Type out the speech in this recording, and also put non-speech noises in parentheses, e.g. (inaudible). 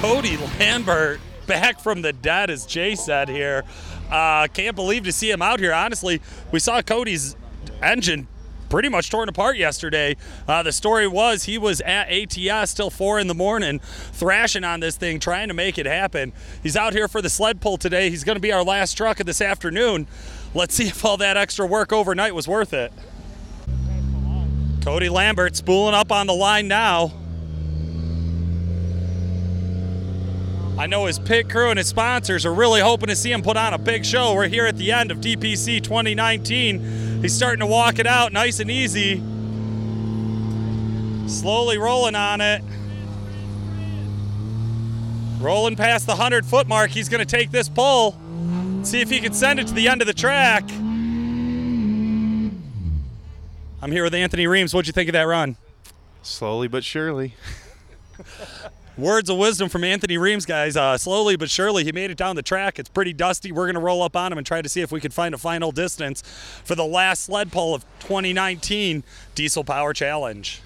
Cody Lambert back from the dead, as Jay said here. Uh, can't believe to see him out here. Honestly, we saw Cody's engine pretty much torn apart yesterday. Uh, the story was he was at ATS till four in the morning, thrashing on this thing, trying to make it happen. He's out here for the sled pull today. He's going to be our last truck of this afternoon. Let's see (laughs) if all that extra work overnight was worth it. Cody Lambert spooling up on the line now. I know his pit crew and his sponsors are really hoping to see him put on a big show. We're here at the end of DPC 2019. He's starting to walk it out nice and easy. Slowly rolling on it. Rolling past the 100 foot mark. He's going to take this pull. See if he can send it to the end of the track. I'm here with Anthony Reams. What'd you think of that run? Slowly but surely. (laughs) Words of wisdom from Anthony Reams, guys. Uh, slowly but surely, he made it down the track. It's pretty dusty. We're going to roll up on him and try to see if we can find a final distance for the last sled pull of 2019 Diesel Power Challenge.